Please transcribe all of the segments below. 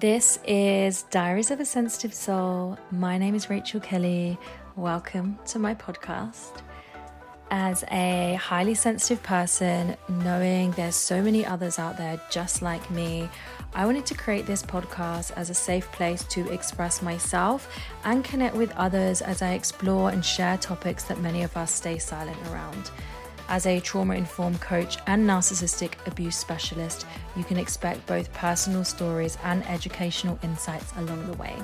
This is Diaries of a Sensitive Soul. My name is Rachael Kelly. Welcome to my podcast. As a highly sensitive person, knowing there's so many others out there just like me, I wanted to create this podcast as a safe place to express myself and connect with others as I explore and share topics that many of us stay silent around. As a trauma informed coach and narcissistic abuse specialist, you can expect both personal stories and educational insights along the way.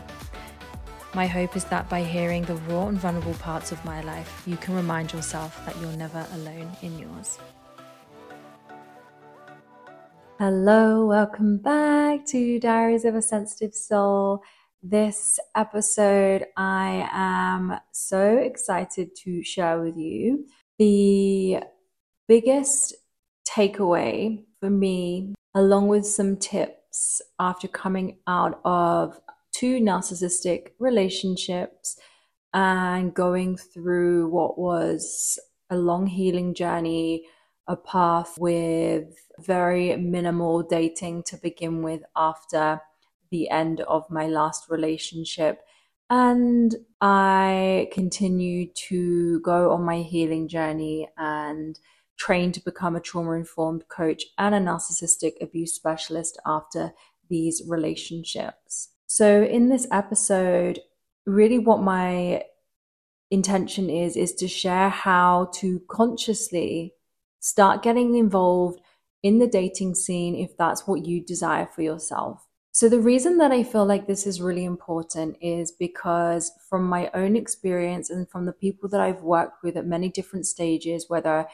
My hope is that by hearing the raw and vulnerable parts of my life, you can remind yourself that you're never alone in yours. Hello, welcome back to Diaries of a Sensitive Soul. This episode, I am so excited to share with you the biggest takeaway for me, along with some tips after coming out of two narcissistic relationships and going through what was a long healing journey, a path with very minimal dating to begin with after the end of my last relationship. And I continue to go on my healing journey and train to become a trauma informed coach and a narcissistic abuse specialist after these relationships. So, in this episode, really what my intention is, is to share how to consciously start getting involved in the dating scene if that's what you desire for yourself. So, the reason that I feel like this is really important is because, from my own experience and from the people that I've worked with at many different stages, whether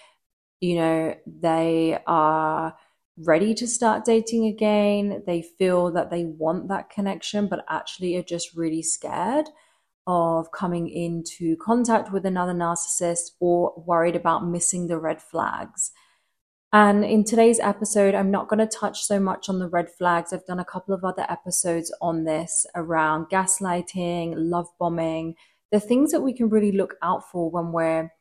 you know, they are ready to start dating again. They feel that they want that connection, but actually are just really scared of coming into contact with another narcissist or worried about missing the red flags. And in today's episode, I'm not going to touch so much on the red flags. I've done a couple of other episodes on this around gaslighting, love bombing, the things that we can really look out for when we're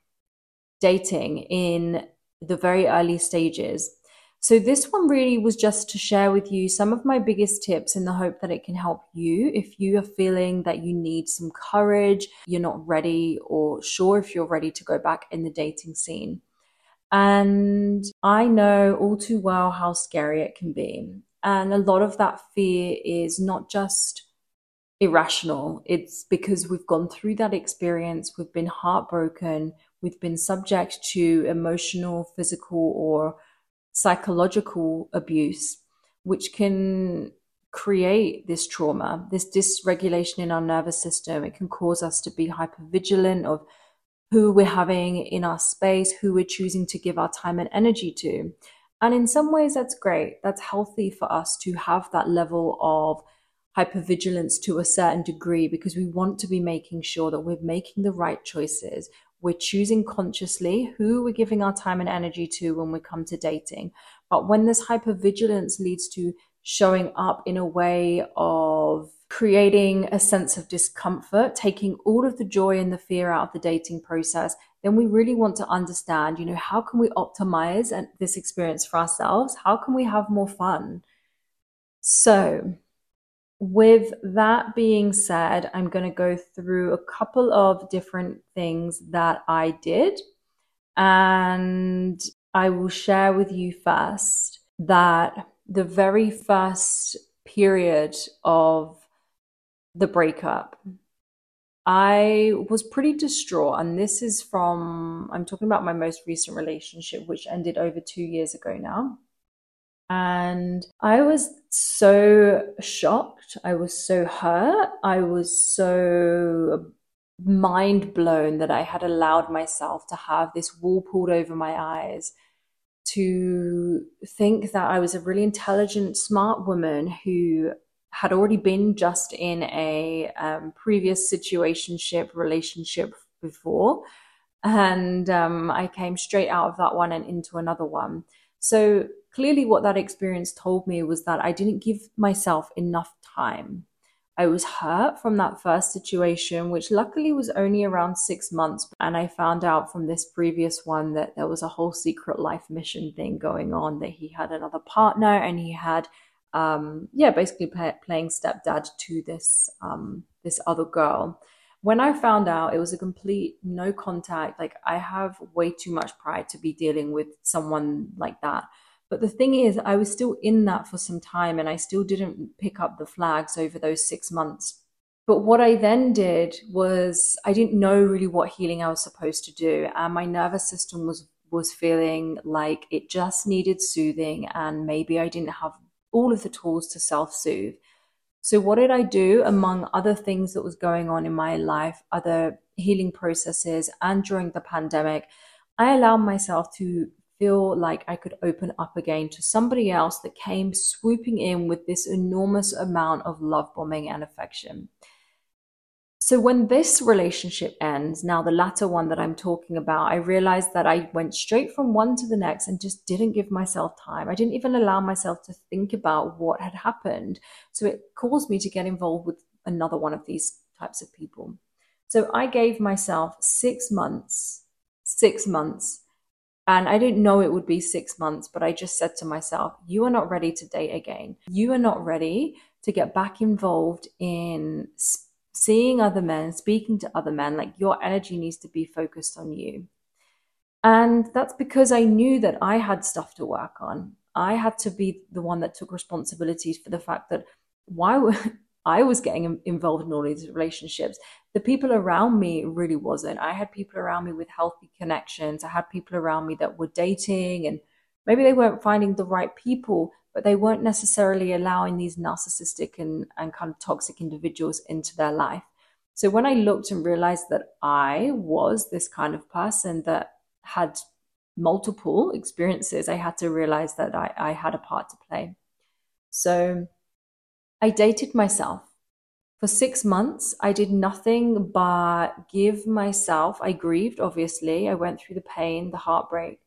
dating in the very early stages. So, this one really was just to share with you some of my biggest tips in the hope that it can help you if you are feeling that you need some courage, you're not ready, or sure if you're ready to go back in the dating scene. And I know all too well how scary it can be. And a lot of that fear is not just irrational, it's because we've gone through that experience, we've been heartbroken, we've been subject to emotional, physical, or psychological abuse, which can create this trauma, this dysregulation in our nervous system. It can cause us to be hypervigilant of who we're having in our space, who we're choosing to give our time and energy to. And in some ways, that's great. That's healthy for us to have that level of hypervigilance to a certain degree because we want to be making sure that we're making the right choices. We're choosing consciously who we're giving our time and energy to when we come to dating. But when this hypervigilance leads to showing up in a way of creating a sense of discomfort, taking all of the joy and the fear out of the dating process, then we really want to understand, you know, how can we optimize this experience for ourselves? How can we have more fun? So, with that being said, I'm going to go through a couple of different things that I did. And I will share with you first that the very first period of the breakup, I was pretty distraught. And this is from, I'm talking about my most recent relationship, which ended over two years ago now. And I was so shocked. I was so hurt. I was so mind blown that I had allowed myself to have this wall pulled over my eyes, to think that I was a really intelligent, smart woman who had already been just in a um, previous situationship relationship before. And um, I came straight out of that one and into another one. So clearly, what that experience told me was that I didn't give myself enough time. I was hurt from that first situation, which luckily was only around six months. And I found out from this previous one that there was a whole secret life mission thing going on, that he had another partner and he had um, yeah, basically play, playing stepdad to this um, this other girl. When I found out, it was a complete no contact. Like I have way too much pride to be dealing with someone like that. But the thing is, I was still in that for some time, and I still didn't pick up the flags over those six months. But what I then did was I didn't know really what healing I was supposed to do, and my nervous system was was feeling like it just needed soothing, and maybe I didn't have all of the tools to self soothe. So, what did I do among other things that was going on in my life, other healing processes, and during the pandemic? I allowed myself to feel like I could open up again to somebody else that came swooping in with this enormous amount of love bombing and affection. So when this relationship ends, now the latter one that I'm talking about, I realized that I went straight from one to the next and just didn't give myself time. I didn't even allow myself to think about what had happened. So it caused me to get involved with another one of these types of people. So I gave myself six months, six months. And I didn't know it would be six months, but I just said to myself, you are not ready to date again. You are not ready to get back involved in seeing other men, speaking to other men, like your energy needs to be focused on you. And that's because I knew that I had stuff to work on. I had to be the one that took responsibilities for the fact that why I was getting involved in all these relationships. The people around me really wasn't. I had people around me with healthy connections. I had people around me that were dating and maybe they weren't finding the right people, but they weren't necessarily allowing these narcissistic and, and kind of toxic individuals into their life. So when I looked and realized that I was this kind of person that had multiple experiences, I had to realize that I, I had a part to play. So I dated myself. For six months, I did nothing but give myself, I grieved, obviously. I went through the pain, the heartbreak.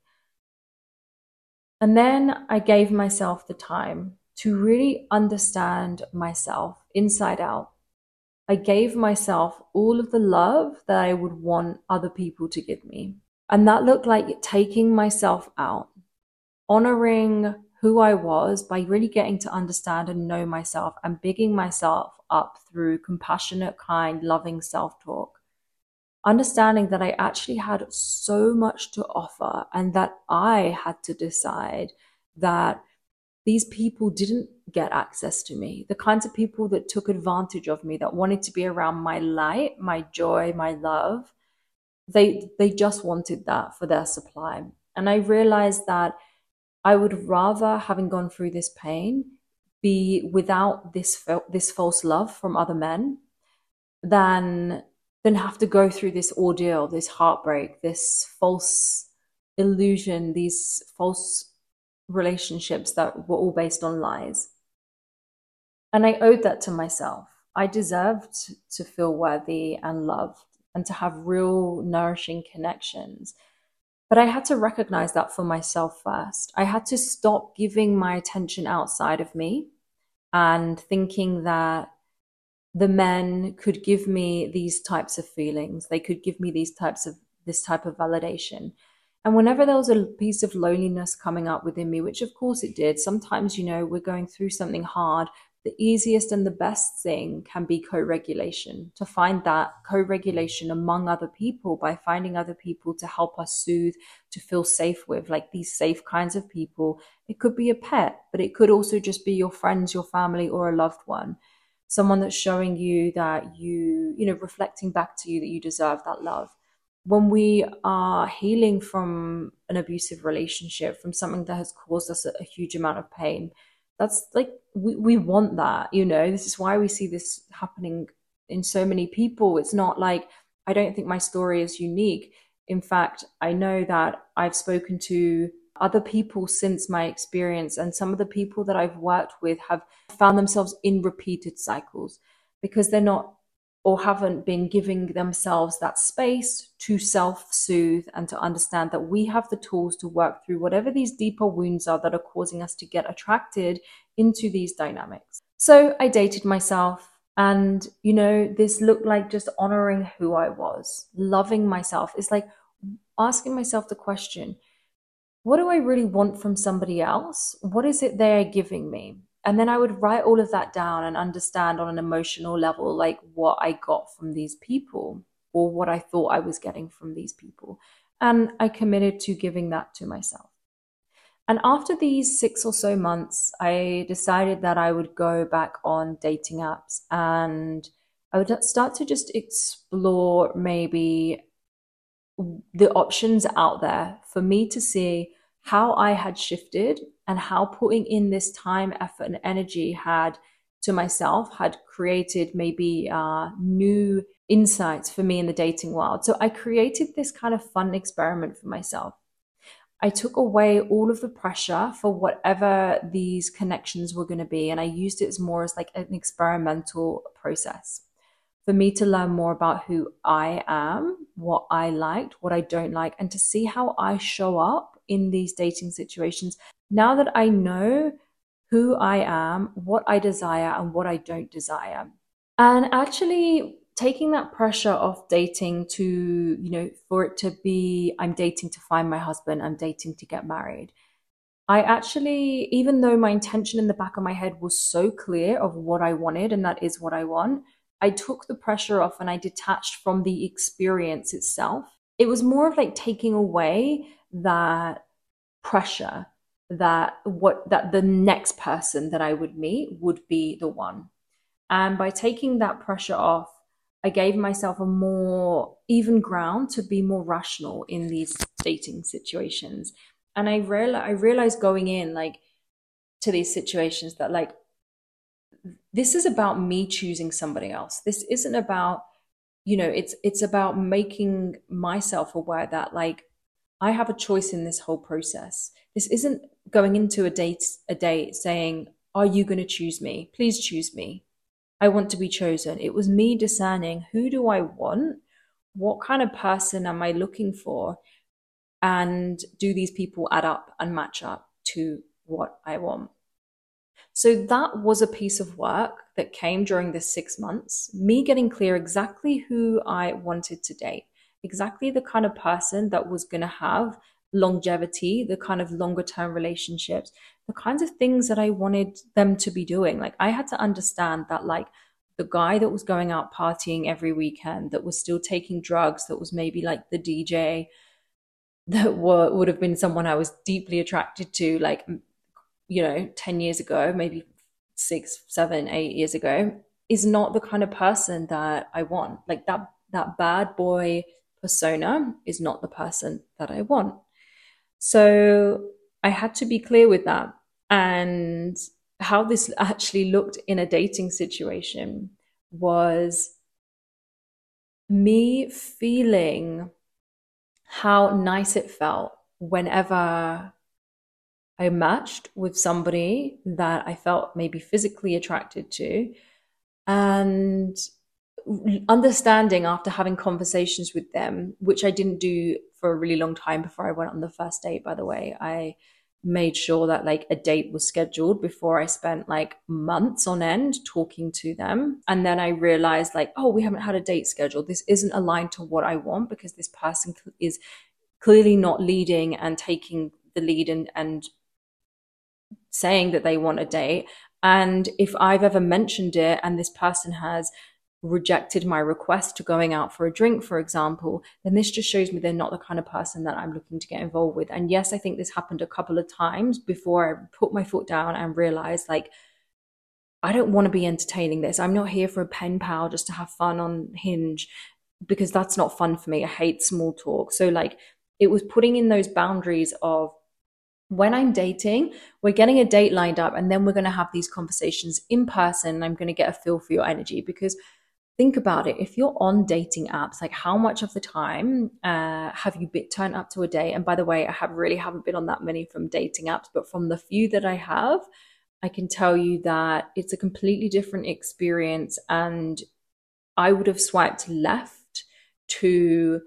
And then I gave myself the time to really understand myself inside out. I gave myself all of the love that I would want other people to give me. And that looked like taking myself out, honoring who I was by really getting to understand and know myself and bigging myself up through compassionate, kind, loving self talk understanding that I actually had so much to offer and that I had to decide that these people didn't get access to me. The kinds of people that took advantage of me, that wanted to be around my light, my joy, my love, they they just wanted that for their supply. And I realized that I would rather having gone through this pain be without this this false love from other men than then have to go through this ordeal, this heartbreak, this false illusion, these false relationships that were all based on lies. And I owed that to myself. I deserved to feel worthy and loved and to have real nourishing connections. But I had to recognize that for myself first. I had to stop giving my attention outside of me and thinking that the men could give me these types of feelings. They could give me these types of this type of validation. And whenever there was a piece of loneliness coming up within me, which of course it did, sometimes, you know, we're going through something hard. The easiest and the best thing can be co regulation, to find that co regulation among other people by finding other people to help us soothe, to feel safe with, like these safe kinds of people. It could be a pet, but it could also just be your friends, your family, or a loved one someone that's showing you that you, you know, reflecting back to you that you deserve that love. When we are healing from an abusive relationship, from something that has caused us a, a huge amount of pain, that's like, we, we want that, you know, this is why we see this happening in so many people. It's not like, I don't think my story is unique. In fact, I know that I've spoken to other people since my experience and some of the people that I've worked with have found themselves in repeated cycles because they're not or haven't been giving themselves that space to self soothe and to understand that we have the tools to work through whatever these deeper wounds are that are causing us to get attracted into these dynamics. So I dated myself. And, you know, this looked like just honoring who I was, loving myself. It's like asking myself the question what do I really want from somebody else? What is it they're giving me? and then I would write all of that down and understand on an emotional level, like what I got from these people or what I thought I was getting from these people. And I committed to giving that to myself. And after these six or so months, I decided that I would go back on dating apps and I would start to just explore maybe the options out there for me to see how I had shifted and how putting in this time, effort, and energy had to myself had created maybe uh, new insights for me in the dating world. So I created this kind of fun experiment for myself. I took away all of the pressure for whatever these connections were going to be, and I used it as more as like an experimental process for me to learn more about who I am, what I liked, what I don't like, and to see how I show up in these dating situations. Now that I know who I am, what I desire, and what I don't desire. And actually, taking that pressure off dating to, you know, for it to be, I'm dating to find my husband, I'm dating to get married. I actually, even though my intention in the back of my head was so clear of what I wanted, and that is what I want, I took the pressure off and I detached from the experience itself. It was more of like taking away that pressure that what that the next person that I would meet would be the one. And by taking that pressure off, I gave myself a more even ground to be more rational in these dating situations. And I I realized going in like to these situations that like this is about me choosing somebody else. This isn't about, you know, it's it's about making myself aware that like I have a choice in this whole process. This isn't going into a date a date saying, "Are you going to choose me? Please choose me. I want to be chosen." It was me discerning who do I want? What kind of person am I looking for? And do these people add up and match up to what I want? So that was a piece of work that came during this six months, me getting clear exactly who I wanted to date, exactly the kind of person that was going to have longevity, the kind of longer term relationships, the kinds of things that I wanted them to be doing. Like I had to understand that like the guy that was going out partying every weekend, that was still taking drugs, that was maybe like the DJ, that were, would have been someone I was deeply attracted to, like you know, 10 years ago, maybe six, seven, eight years ago, is not the kind of person that I want. Like that, that bad boy persona is not the person that I want. So I had to be clear with that. And how this actually looked in a dating situation was me feeling how nice it felt whenever I matched with somebody that I felt maybe physically attracted to, and understanding after having conversations with them, which I didn't do for a really long time before I went on the first date, by the way. I made sure that like a date was scheduled before I spent like months on end talking to them. And then I realized like, oh, we haven't had a date scheduled. This isn't aligned to what I want because this person is clearly not leading and taking the lead and, and saying that they want a date. And if I've ever mentioned it and this person has rejected my request to going out for a drink, for example, then this just shows me they're not the kind of person that I'm looking to get involved with. And yes, I think this happened a couple of times before I put my foot down and realized like, I don't want to be entertaining this. I'm not here for a pen pal just to have fun on Hinge because that's not fun for me. I hate small talk. So, like, it was putting in those boundaries of when I'm dating, we're getting a date lined up and then we're going to have these conversations in person. I'm going to get a feel for your energy because think about it. If you're on dating apps, like how much of the time uh, have you been turned up to a date? And by the way, I have really haven't been on that many from dating apps, but from the few that I have, I can tell you that it's a completely different experience. And I would have swiped left to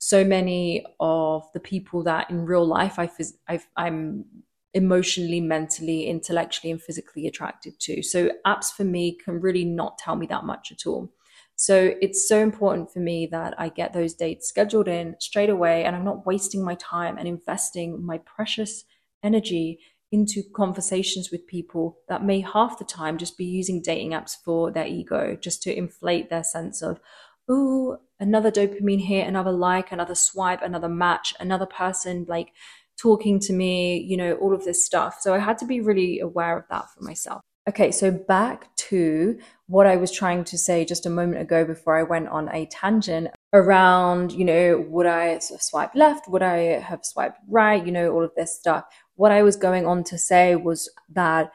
so many of the people that in real life I i am emotionally, mentally, intellectually, and physically attracted to. So apps for me can really not tell me that much at all. So it's so important for me that I get those dates scheduled in straight away and I'm not wasting my time and investing my precious energy into conversations with people that may half the time just be using dating apps for their ego, just to inflate their sense of, oh, another dopamine hit, another like, another swipe, another match, another person like talking to me, you know, all of this stuff. So I had to be really aware of that for myself. Okay, so back to what I was trying to say just a moment ago before I went on a tangent around, you know, would I swipe left? Would I have swiped right? You know, all of this stuff. What I was going on to say was that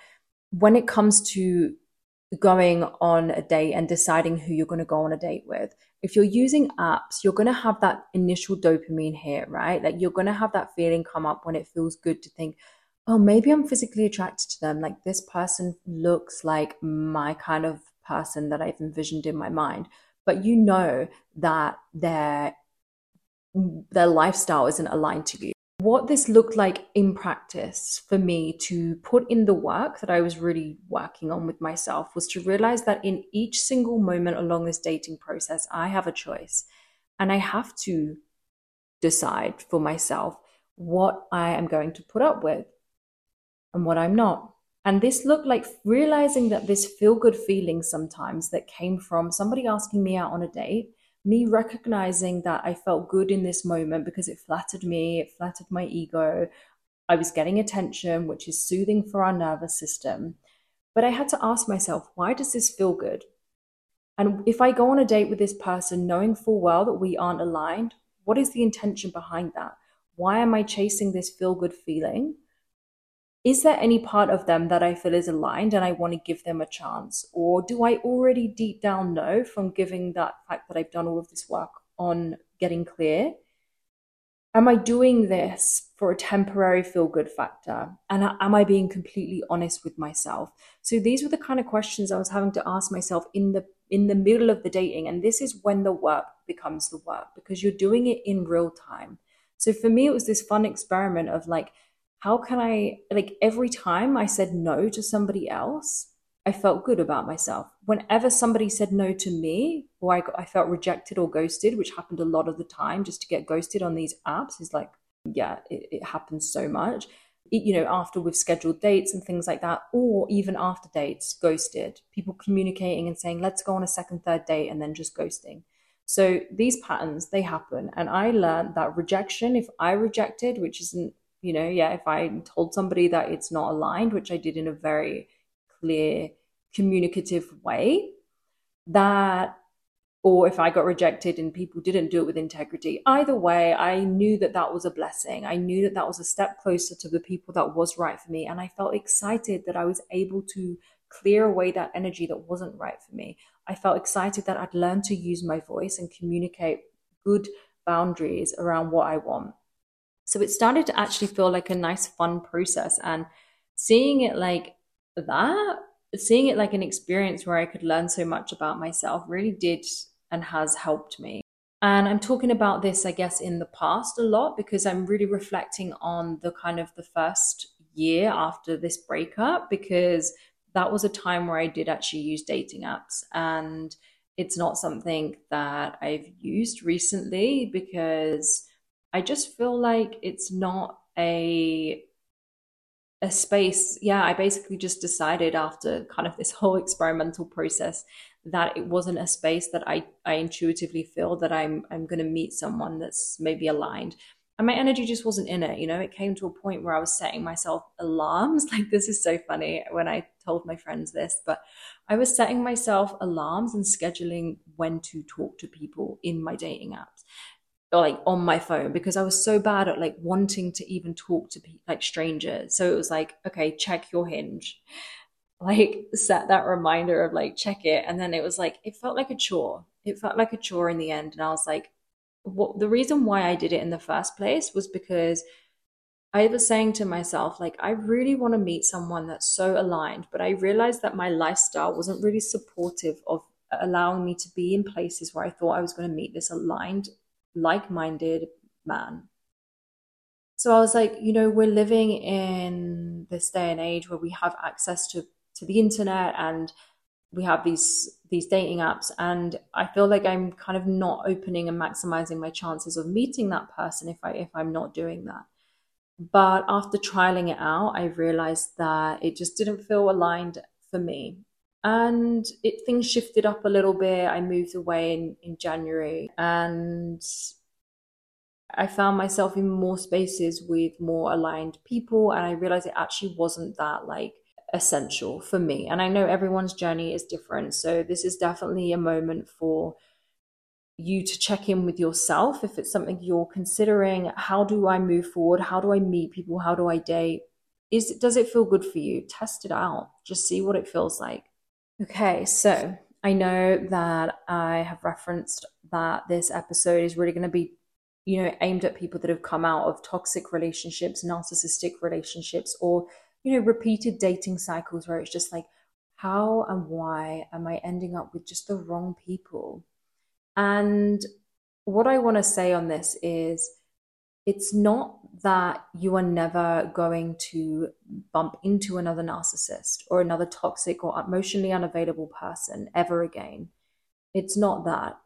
when it comes to going on a date and deciding who you're going to go on a date with, if you're using apps, you're going to have that initial dopamine hit, right? Like you're going to have that feeling come up when it feels good to think, oh, maybe I'm physically attracted to them. Like this person looks like my kind of person that I've envisioned in my mind. But you know that their their lifestyle isn't aligned to you. What this looked like in practice for me to put in the work that I was really working on with myself was to realize that in each single moment along this dating process, I have a choice and I have to decide for myself what I am going to put up with and what I'm not. And this looked like realizing that this feel good feeling sometimes that came from somebody asking me out on a date, me recognizing that I felt good in this moment because it flattered me, it flattered my ego. I was getting attention, which is soothing for our nervous system. But I had to ask myself, why does this feel good? And if I go on a date with this person knowing full well that we aren't aligned, what is the intention behind that? Why am I chasing this feel good feeling? Is there any part of them that I feel is aligned and I want to give them a chance? Or do I already deep down know from giving that fact that I've done all of this work on getting clear? Am I doing this for a temporary feel good factor? And am I being completely honest with myself? So these were the kind of questions I was having to ask myself in the in the middle of the dating. And this is when the work becomes the work because you're doing it in real time. So for me, it was this fun experiment of like, how can I, like, every time I said no to somebody else, I felt good about myself. Whenever somebody said no to me, or I, I felt rejected or ghosted, which happened a lot of the time, just to get ghosted on these apps is like, yeah, it, it happens so much. It, you know, after we've scheduled dates and things like that, or even after dates, ghosted. People communicating and saying, let's go on a second, third date, and then just ghosting. So these patterns, they happen. And I learned that rejection, if I rejected, which isn't you know, yeah, if I told somebody that it's not aligned, which I did in a very clear, communicative way, that, or if I got rejected and people didn't do it with integrity, either way, I knew that that was a blessing. I knew that that was a step closer to the people that was right for me. And I felt excited that I was able to clear away that energy that wasn't right for me. I felt excited that I'd learned to use my voice and communicate good boundaries around what I want. So it started to actually feel like a nice, fun process. And seeing it like that, seeing it like an experience where I could learn so much about myself really did and has helped me. And I'm talking about this, I guess, in the past a lot because I'm really reflecting on the kind of the first year after this breakup because that was a time where I did actually use dating apps. And it's not something that I've used recently because I just feel like it's not a a space. Yeah, I basically just decided after kind of this whole experimental process that it wasn't a space that I I intuitively feel that I'm I'm going to meet someone that's maybe aligned. And my energy just wasn't in it. You know, it came to a point where I was setting myself alarms. Like, this is so funny when I told my friends this, but I was setting myself alarms and scheduling when to talk to people in my dating apps like on my phone because I was so bad at like wanting to even talk to people like strangers. So it was like, okay, check your hinge. Like set that reminder of like check it. And then it was like it felt like a chore. It felt like a chore in the end. And I was like, what the reason why I did it in the first place was because I was saying to myself, like, I really want to meet someone that's so aligned, but I realized that my lifestyle wasn't really supportive of allowing me to be in places where I thought I was going to meet this aligned like minded man. So I was like, you know, we're living in this day and age where we have access to, to the internet and we have these these dating apps and I feel like I'm kind of not opening and maximizing my chances of meeting that person if I if I'm not doing that. But after trialing it out, I realized that it just didn't feel aligned for me. And it things shifted up a little bit. I moved away in, in January and I found myself in more spaces with more aligned people. And I realized it actually wasn't that like essential for me. And I know everyone's journey is different. So this is definitely a moment for you to check in with yourself if it's something you're considering how do i move forward how do i meet people how do i date is does it feel good for you test it out just see what it feels like okay so i know that i have referenced that this episode is really going to be you know aimed at people that have come out of toxic relationships narcissistic relationships or you know repeated dating cycles where it's just like how and why am i ending up with just the wrong people? And what I want to say on this is it's not that you are never going to bump into another narcissist or another toxic or emotionally unavailable person ever again. It's not that.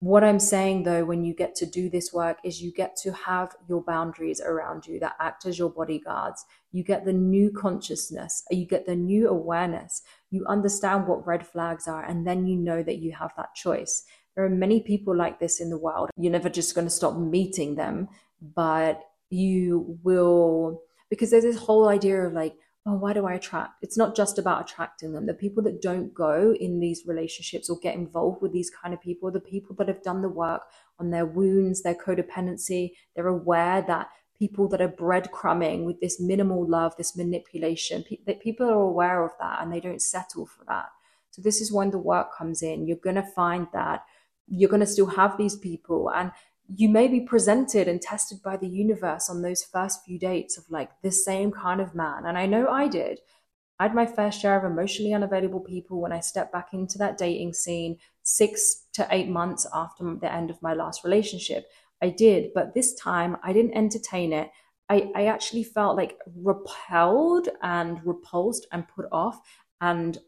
What I'm saying though, when you get to do this work, is you get to have your boundaries around you that act as your bodyguards. You get the new consciousness, you get the new awareness. You understand what red flags are, and then you know that you have that choice. There are many people like this in the world. You're never just going to stop meeting them, but you will, because there's this whole idea of like, oh, why do I attract? It's not just about attracting them. The people that don't go in these relationships or get involved with these kind of people, the people that have done the work on their wounds, their codependency, they're aware that people that are breadcrumbing with this minimal love, this manipulation, pe- that people are aware of that and they don't settle for that. So this is when the work comes in. You're going to find that you're going to still have these people and you may be presented and tested by the universe on those first few dates of like the same kind of man. And I know I did. I had my fair share of emotionally unavailable people when I stepped back into that dating scene six to eight months after the end of my last relationship. I did, but this time I didn't entertain it. I, I actually felt like repelled and repulsed and put off and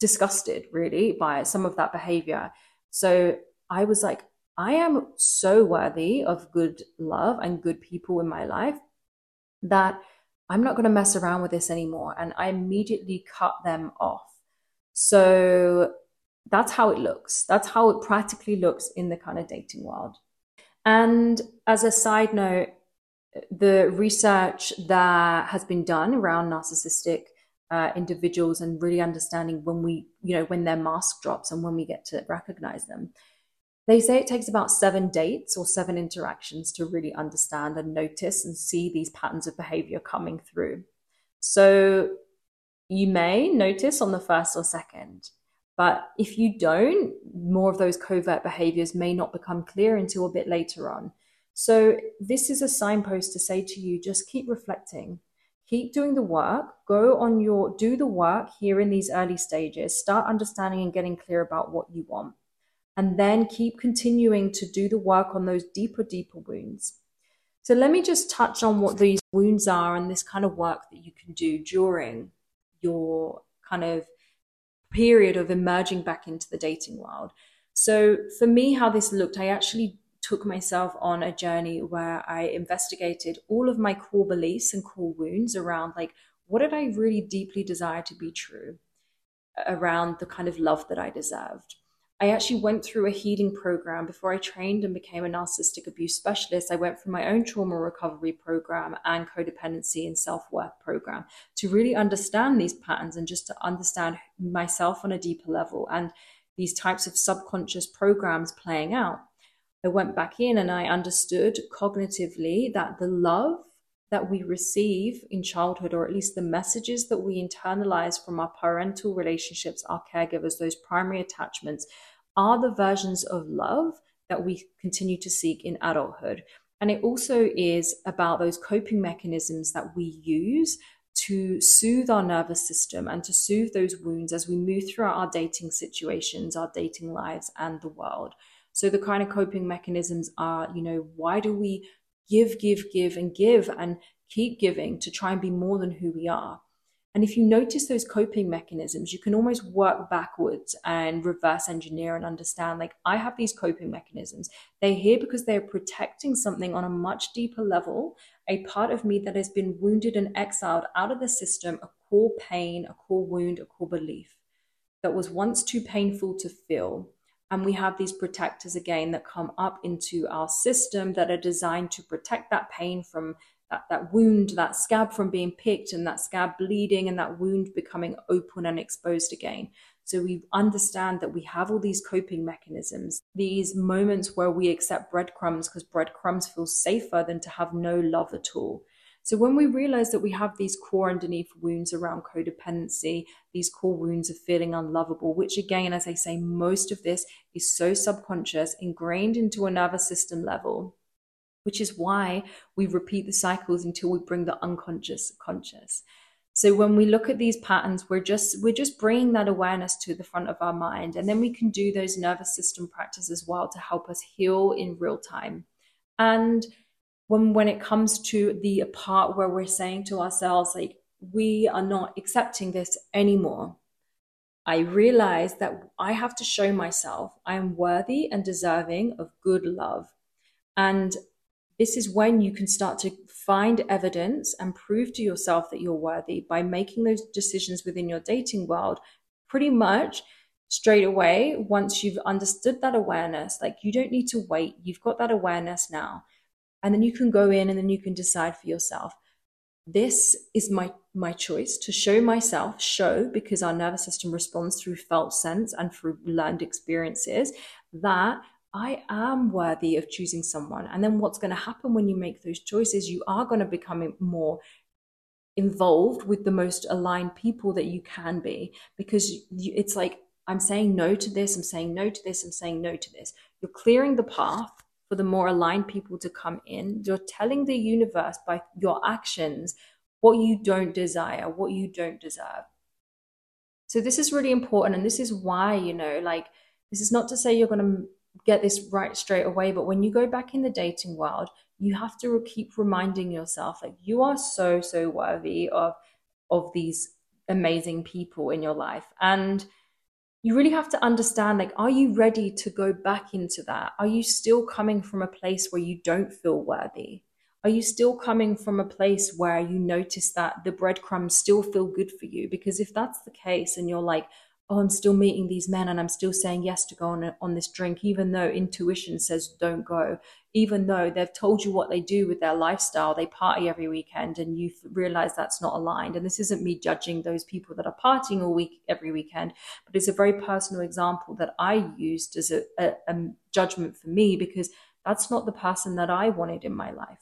disgusted really by some of that behavior. So I was like, I am so worthy of good love and good people in my life that I'm not going to mess around with this anymore. And I immediately cut them off. So that's how it looks. That's how it practically looks in the kind of dating world. And as a side note, the research that has been done around narcissistic uh, individuals and really understanding when we, you know, when their mask drops and when we get to recognize them. They say it takes about seven dates or seven interactions to really understand and notice and see these patterns of behavior coming through. So you may notice on the first or second, but if you don't, more of those covert behaviors may not become clear until a bit later on. So this is a signpost to say to you just keep reflecting keep doing the work. Go on your do the work here in these early stages. Start understanding and getting clear about what you want. And then keep continuing to do the work on those deeper deeper wounds. So let me just touch on what these wounds are and this kind of work that you can do during your kind of period of emerging back into the dating world. So for me how this looked i actually took myself on a journey where I investigated all of my core beliefs and core wounds around like, what did I really deeply desire to be true around the kind of love that I deserved? I actually went through a healing program before I trained and became a narcissistic abuse specialist. I went through my own trauma recovery program and codependency and self worth program to really understand these patterns and just to understand myself on a deeper level and these types of subconscious programs playing out. I went back in and I understood cognitively that the love that we receive in childhood, or at least the messages that we internalize from our parental relationships, our caregivers, those primary attachments, are the versions of love that we continue to seek in adulthood. And it also is about those coping mechanisms that we use to soothe our nervous system and to soothe those wounds as we move throughout our dating situations, our dating lives, and the world. So the kind of coping mechanisms are, you know, why do we give, give, give, and give and keep giving to try and be more than who we are? And if you notice those coping mechanisms, you can almost work backwards and reverse engineer and understand like, I have these coping mechanisms. They're here because they're protecting something on a much deeper level. a part of me that has been wounded and exiled out of the system, a core pain, a core wound, a core belief that was once too painful to feel. And we have these protectors again that come up into our system that are designed to protect that pain from that, that wound, that scab from being picked, and that scab bleeding, and that wound becoming open and exposed again. So we understand that we have all these coping mechanisms, these moments where we accept breadcrumbs because breadcrumbs feel safer than to have no love at all. So when we realize that we have these core underneath wounds around codependency, these core wounds of feeling unlovable, which again, as I say, most of this is so subconscious, ingrained into a nervous system level, which is why we repeat the cycles until we bring the unconscious conscious. So when we look at these patterns, we're just we're just bringing that awareness to the front of our mind, and then we can do those nervous system practices as well to help us heal in real time. And when when it comes to the part where we're saying to ourselves like we are not accepting this anymore, I realize that I have to show myself I am worthy and deserving of good love. And this is when you can start to find evidence and prove to yourself that you're worthy by making those decisions within your dating world pretty much straight away once you've understood that awareness. Like you don't need to wait, you've got that awareness now. And then you can go in and then you can decide for yourself. This is my my choice to show myself, show because our nervous system responds through felt sense and through learned experiences that I am worthy of choosing someone. And then what's going to happen when you make those choices? You are going to become more involved with the most aligned people that you can be because you, it's like, I'm saying no to this, I'm saying no to this, I'm saying no to this. You're clearing the path for the more aligned people to come in. You're telling the universe by your actions what you don't desire, what you don't deserve. So, this is really important. And this is why, you know, like, this is not to say you're going to get this right straight away. But when you go back in the dating world, you have to keep reminding yourself like you are so so worthy of of these amazing people in your life and you really have to understand like are you ready to go back into that? Are you still coming from a place where you don't feel worthy? Are you still coming from a place where you notice that the breadcrumbs still feel good for you? Because if that's the case and you're like oh, I'm still meeting these men and I'm still saying yes to go on, on this drink, even though intuition says don't go, even though they've told you what they do with their lifestyle. They party every weekend and you realize that's not aligned. And this isn't me judging those people that are partying all week, every weekend, but it's a very personal example that I used as a, a, a judgment for me because that's not the person that I wanted in my life.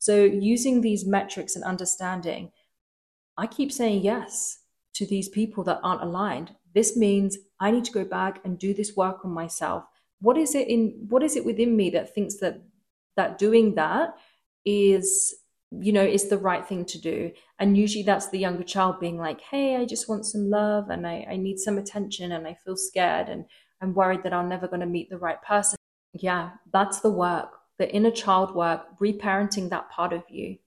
So using these metrics and understanding, I keep saying yes to these people that aren't aligned this means I need to go back and do this work on myself. What is it in what is it within me that thinks that that doing that is you know is the right thing to do? And usually that's the younger child being like hey i just want some love and i, I need some attention and i feel scared and i'm worried that i'm never going to meet the right person. Yeah that's the work the inner child work reparenting that part of you.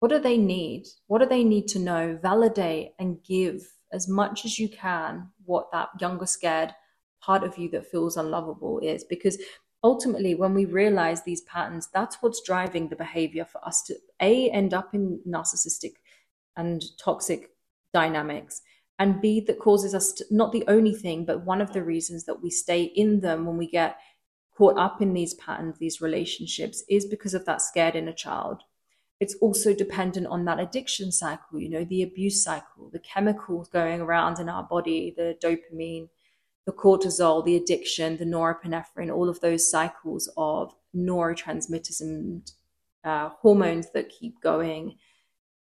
What do they need? What do they need to know? Validate and give as much as you can what that younger scared part of you that feels unlovable is. Because ultimately when we realize these patterns that's what's driving the behavior for us to a end up in narcissistic and toxic dynamics and b that causes us to, not the only thing but one of the reasons that we stay in them when we get caught up in these patterns these relationships is because of that scared inner child it's also dependent on that addiction cycle, you know, the abuse cycle, the chemicals going around in our body, the dopamine, the cortisol, the addiction, the norepinephrine, all of those cycles of neurotransmitters and uh, hormones that keep going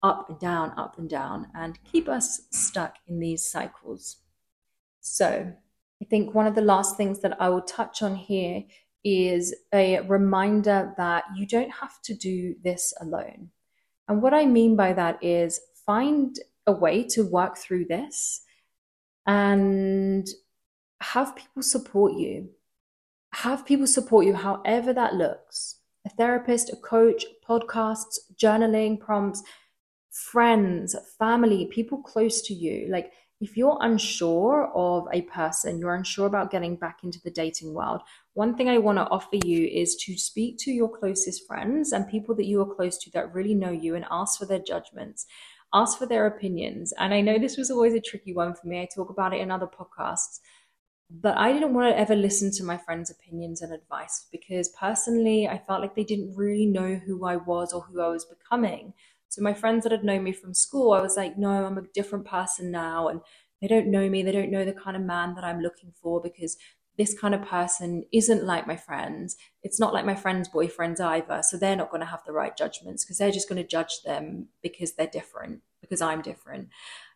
up and down, up and down, and keep us stuck in these cycles. So, I think one of the last things that I will touch on here is a reminder that you don't have to do this alone. And what I mean by that is find a way to work through this and have people support you. Have people support you however that looks. A therapist, a coach, podcasts, journaling prompts, friends, family, people close to you. Like if you're unsure of a person, you're unsure about getting back into the dating world, one thing I want to offer you is to speak to your closest friends and people that you are close to that really know you and ask for their judgments, ask for their opinions. And I know this was always a tricky one for me. I talk about it in other podcasts. But I didn't want to ever listen to my friends' opinions and advice because personally, I felt like they didn't really know who I was or who I was becoming. So, my friends that had known me from school, I was like, no, I'm a different person now. And they don't know me. They don't know the kind of man that I'm looking for because this kind of person isn't like my friends. It's not like my friends' boyfriends either. So they're not going to have the right judgments because they're just going to judge them because they're different, because I'm different.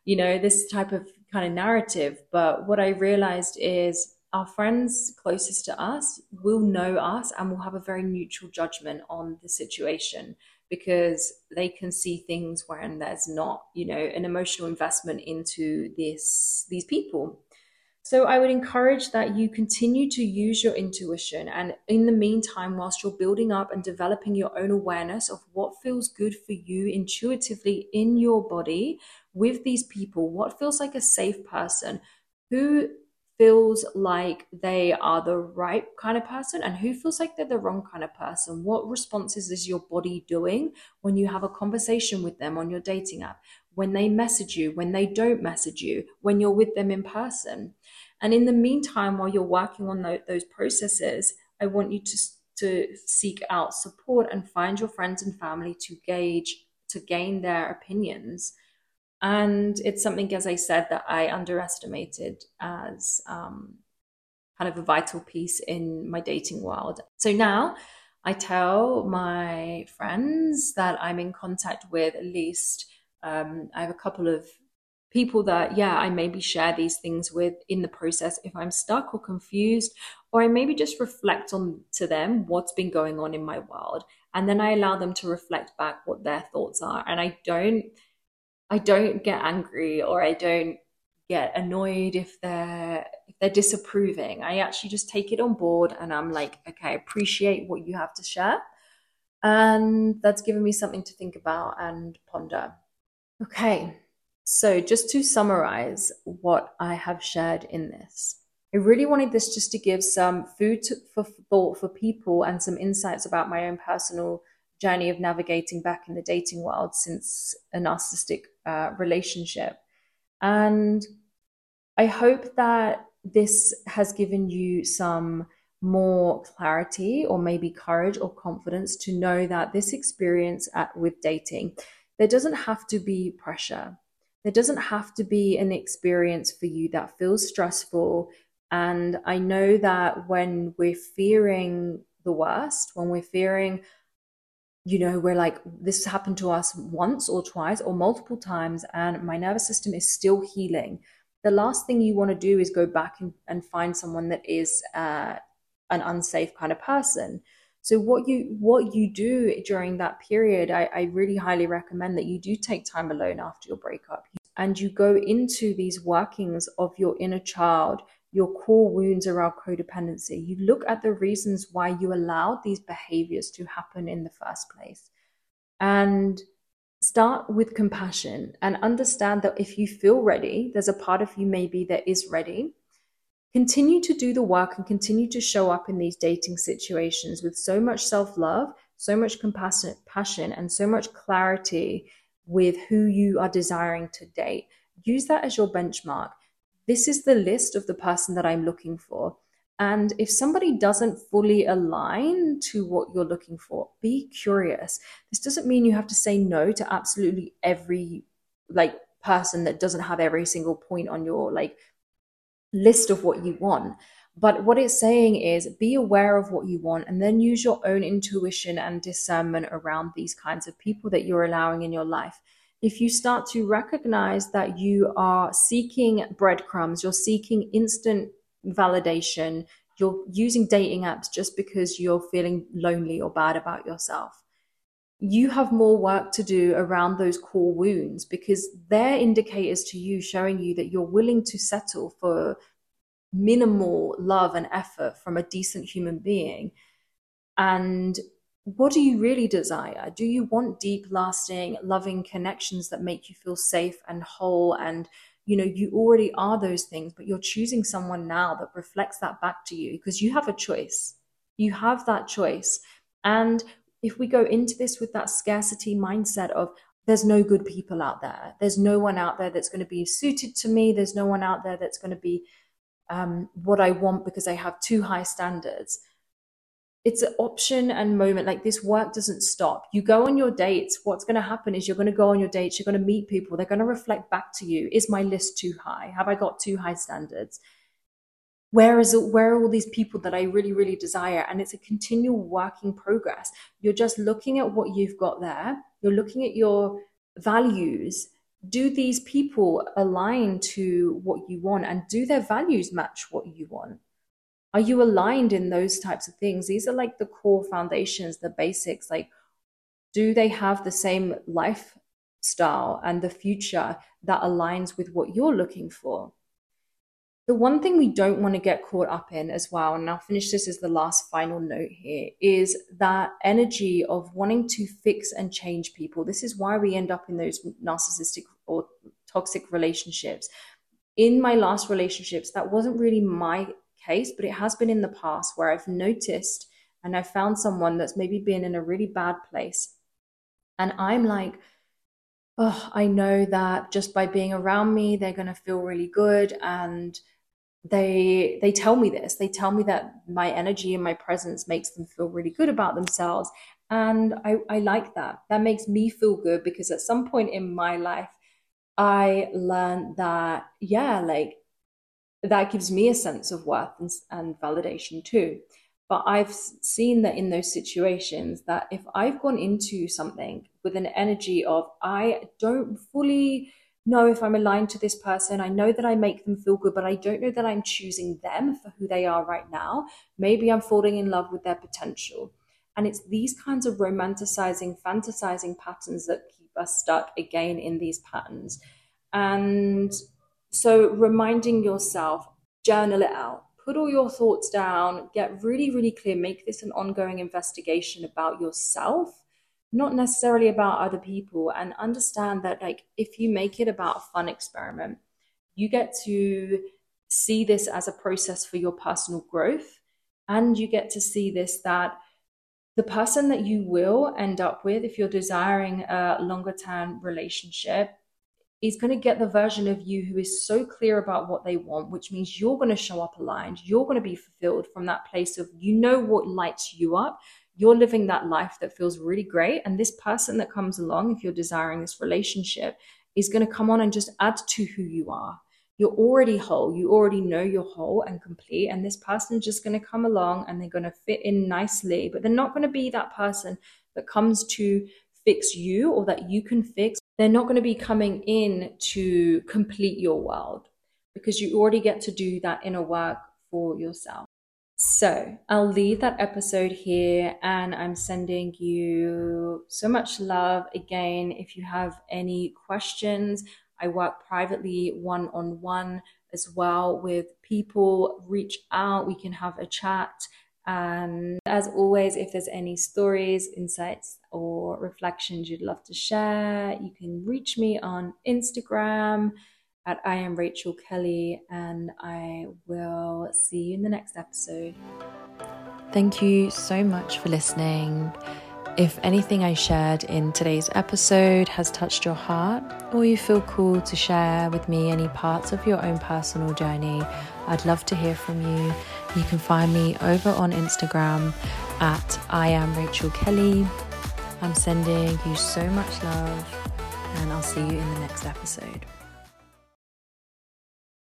You know, this type of kind of narrative. But what I realized is our friends closest to us will know us and will have a very neutral judgment on the situation because they can see things when there's not, you know, an emotional investment into this these people so I would encourage that you continue to use your intuition. And in the meantime, whilst you're building up and developing your own awareness of what feels good for you intuitively in your body with these people, what feels like a safe person, who feels like they are the right kind of person and who feels like they're the wrong kind of person. What responses is your body doing when you have a conversation with them on your dating app, when they message you, when they don't message you, when you're with them in person? And in the meantime, while you're working on those processes, I want you to, to seek out support and find your friends and family to gauge, to gain their opinions. And it's something, as I said, that I underestimated as um, kind of a vital piece in my dating world. So now I tell my friends that I'm in contact with at least. Um, I have a couple of people that, yeah, I maybe share these things with in the process if I'm stuck or confused, or I maybe just reflect on to them what's been going on in my world. And then I allow them to reflect back what their thoughts are. And I don't, I don't get angry or I don't get annoyed if they're if they're disapproving. I actually just take it on board and I'm like, okay, I appreciate what you have to share. And that's given me something to think about and ponder. Okay, so, just to summarize what I have shared in this, I really wanted this just to give some food for thought for people and some insights about my own personal journey of navigating back in the dating world since a narcissistic uh, relationship. And I hope that this has given you some more clarity or maybe courage or confidence to know that this experience at, with dating, there doesn't have to be pressure there doesn't have to be an experience for you that feels stressful. And I know that when we're fearing the worst, when we're fearing, you know, we're like, this has happened to us once or twice or multiple times, and my nervous system is still healing. The last thing you want to do is go back and, and find someone that is uh, an unsafe kind of person. So what you what you do during that period, I, I really highly recommend that you do take time alone after your breakup and you go into these workings of your inner child, your core wounds around codependency. You look at the reasons why you allowed these behaviors to happen in the first place. And start with compassion and understand that if you feel ready, there's a part of you maybe that is ready Continue to do the work and continue to show up in these dating situations with so much self love, so much compassion, passion, and so much clarity with who you are desiring to date. Use that as your benchmark. This is the list of the person that I'm looking for. And if somebody doesn't fully align to what you're looking for, be curious. This doesn't mean you have to say no to absolutely every like person that doesn't have every single point on your like list of what you want. But what it's saying is be aware of what you want and then use your own intuition and discernment around these kinds of people that you're allowing in your life. If you start to recognize that you are seeking breadcrumbs, you're seeking instant validation, you're using dating apps just because you're feeling lonely or bad about yourself, you have more work to do around those core wounds because they're indicators to you showing you that you're willing to settle for minimal love and effort from a decent human being. And what do you really desire? Do you want deep, lasting, loving connections that make you feel safe and whole and you know, you already are those things, but you're choosing someone now that reflects that back to you because you have a choice. You have that choice. And if we go into this with that scarcity mindset of, there's no good people out there, there's no one out there that's going to be suited to me, there's no one out there that's going to be um, what I want because I have too high standards it's an option and moment. Like this work doesn't stop. You go on your dates. What's going to happen is you're going to go on your dates. You're going to meet people. They're going to reflect back to you. Is my list too high? Have i got too high standards where is it where are all these people that i really really desire? And it's a continual working progress. You're just looking at what you've got there. You're looking at your values. Do these people align to what you want? And do their values match what you want? Are you aligned in those types of things? These are like the core foundations the basics. Like do they have the same lifestyle and the future that aligns with what you're looking for the one thing we don't want to get caught up in as well, and I'll finish this as the last final note here, is that energy of wanting to fix and change people. This is why we end up in those narcissistic or toxic relationships. In my last relationships, that wasn't really my case, but it has been in the past where I've noticed and I found someone that's maybe been in a really bad place. And I'm like, oh, I know that just by being around me, they're going to feel really good. And they they tell me this. They tell me that my energy and my presence makes them feel really good about themselves. And I, I like that. That makes me feel good because at some point in my life i learned that yeah like that gives me a sense of worth and, and validation too. But I've seen that in those situations that if I've gone into something with an energy of I don't fully know if I'm aligned to this person. I know that I make them feel good, but I don't know that I'm choosing them for who they are right now. Maybe I'm falling in love with their potential. And it's these kinds of romanticizing, fantasizing patterns that keep us stuck again in these patterns. And so, reminding yourself, journal it out, put all your thoughts down, get really, really clear, make this an ongoing investigation about yourself, not necessarily about other people, and understand that, like, if you make it about a fun experiment, you get to see this as a process for your personal growth, and you get to see this that the person that you will end up with if you're desiring a longer term relationship is going to get the version of you who is so clear about what they want, which means you're going to show up aligned. You're going to be fulfilled from that place of you know what lights you up. You're living that life that feels really great. And this person that comes along, if you're desiring this relationship, is going to come on and just add to who you are. You're already whole. You already know you're whole and complete. And this person's just going to come along and they're going to fit in nicely, but they're not going to be that person that comes to fix you or that you can fix they're not going to be coming in to complete your world because you already get to do that inner work for yourself. So I'll leave that episode here and I'm sending you so much love. Again, if you have any questions, I work privately one on one as well with people. Reach out, we can have a chat and as always, if there's any stories, insights, or reflections you'd love to share, you can reach me on Instagram at I am Rachael Kelly, and I will see you in the next episode. Thank you so much for listening. If anything I shared in today's episode has touched your heart, or you feel called to share with me any parts of your own personal journey, I'd love to hear from you. You can find me over on Instagram at I am Rachael Kelly. I'm sending you so much love, and I'll see you in the next episode.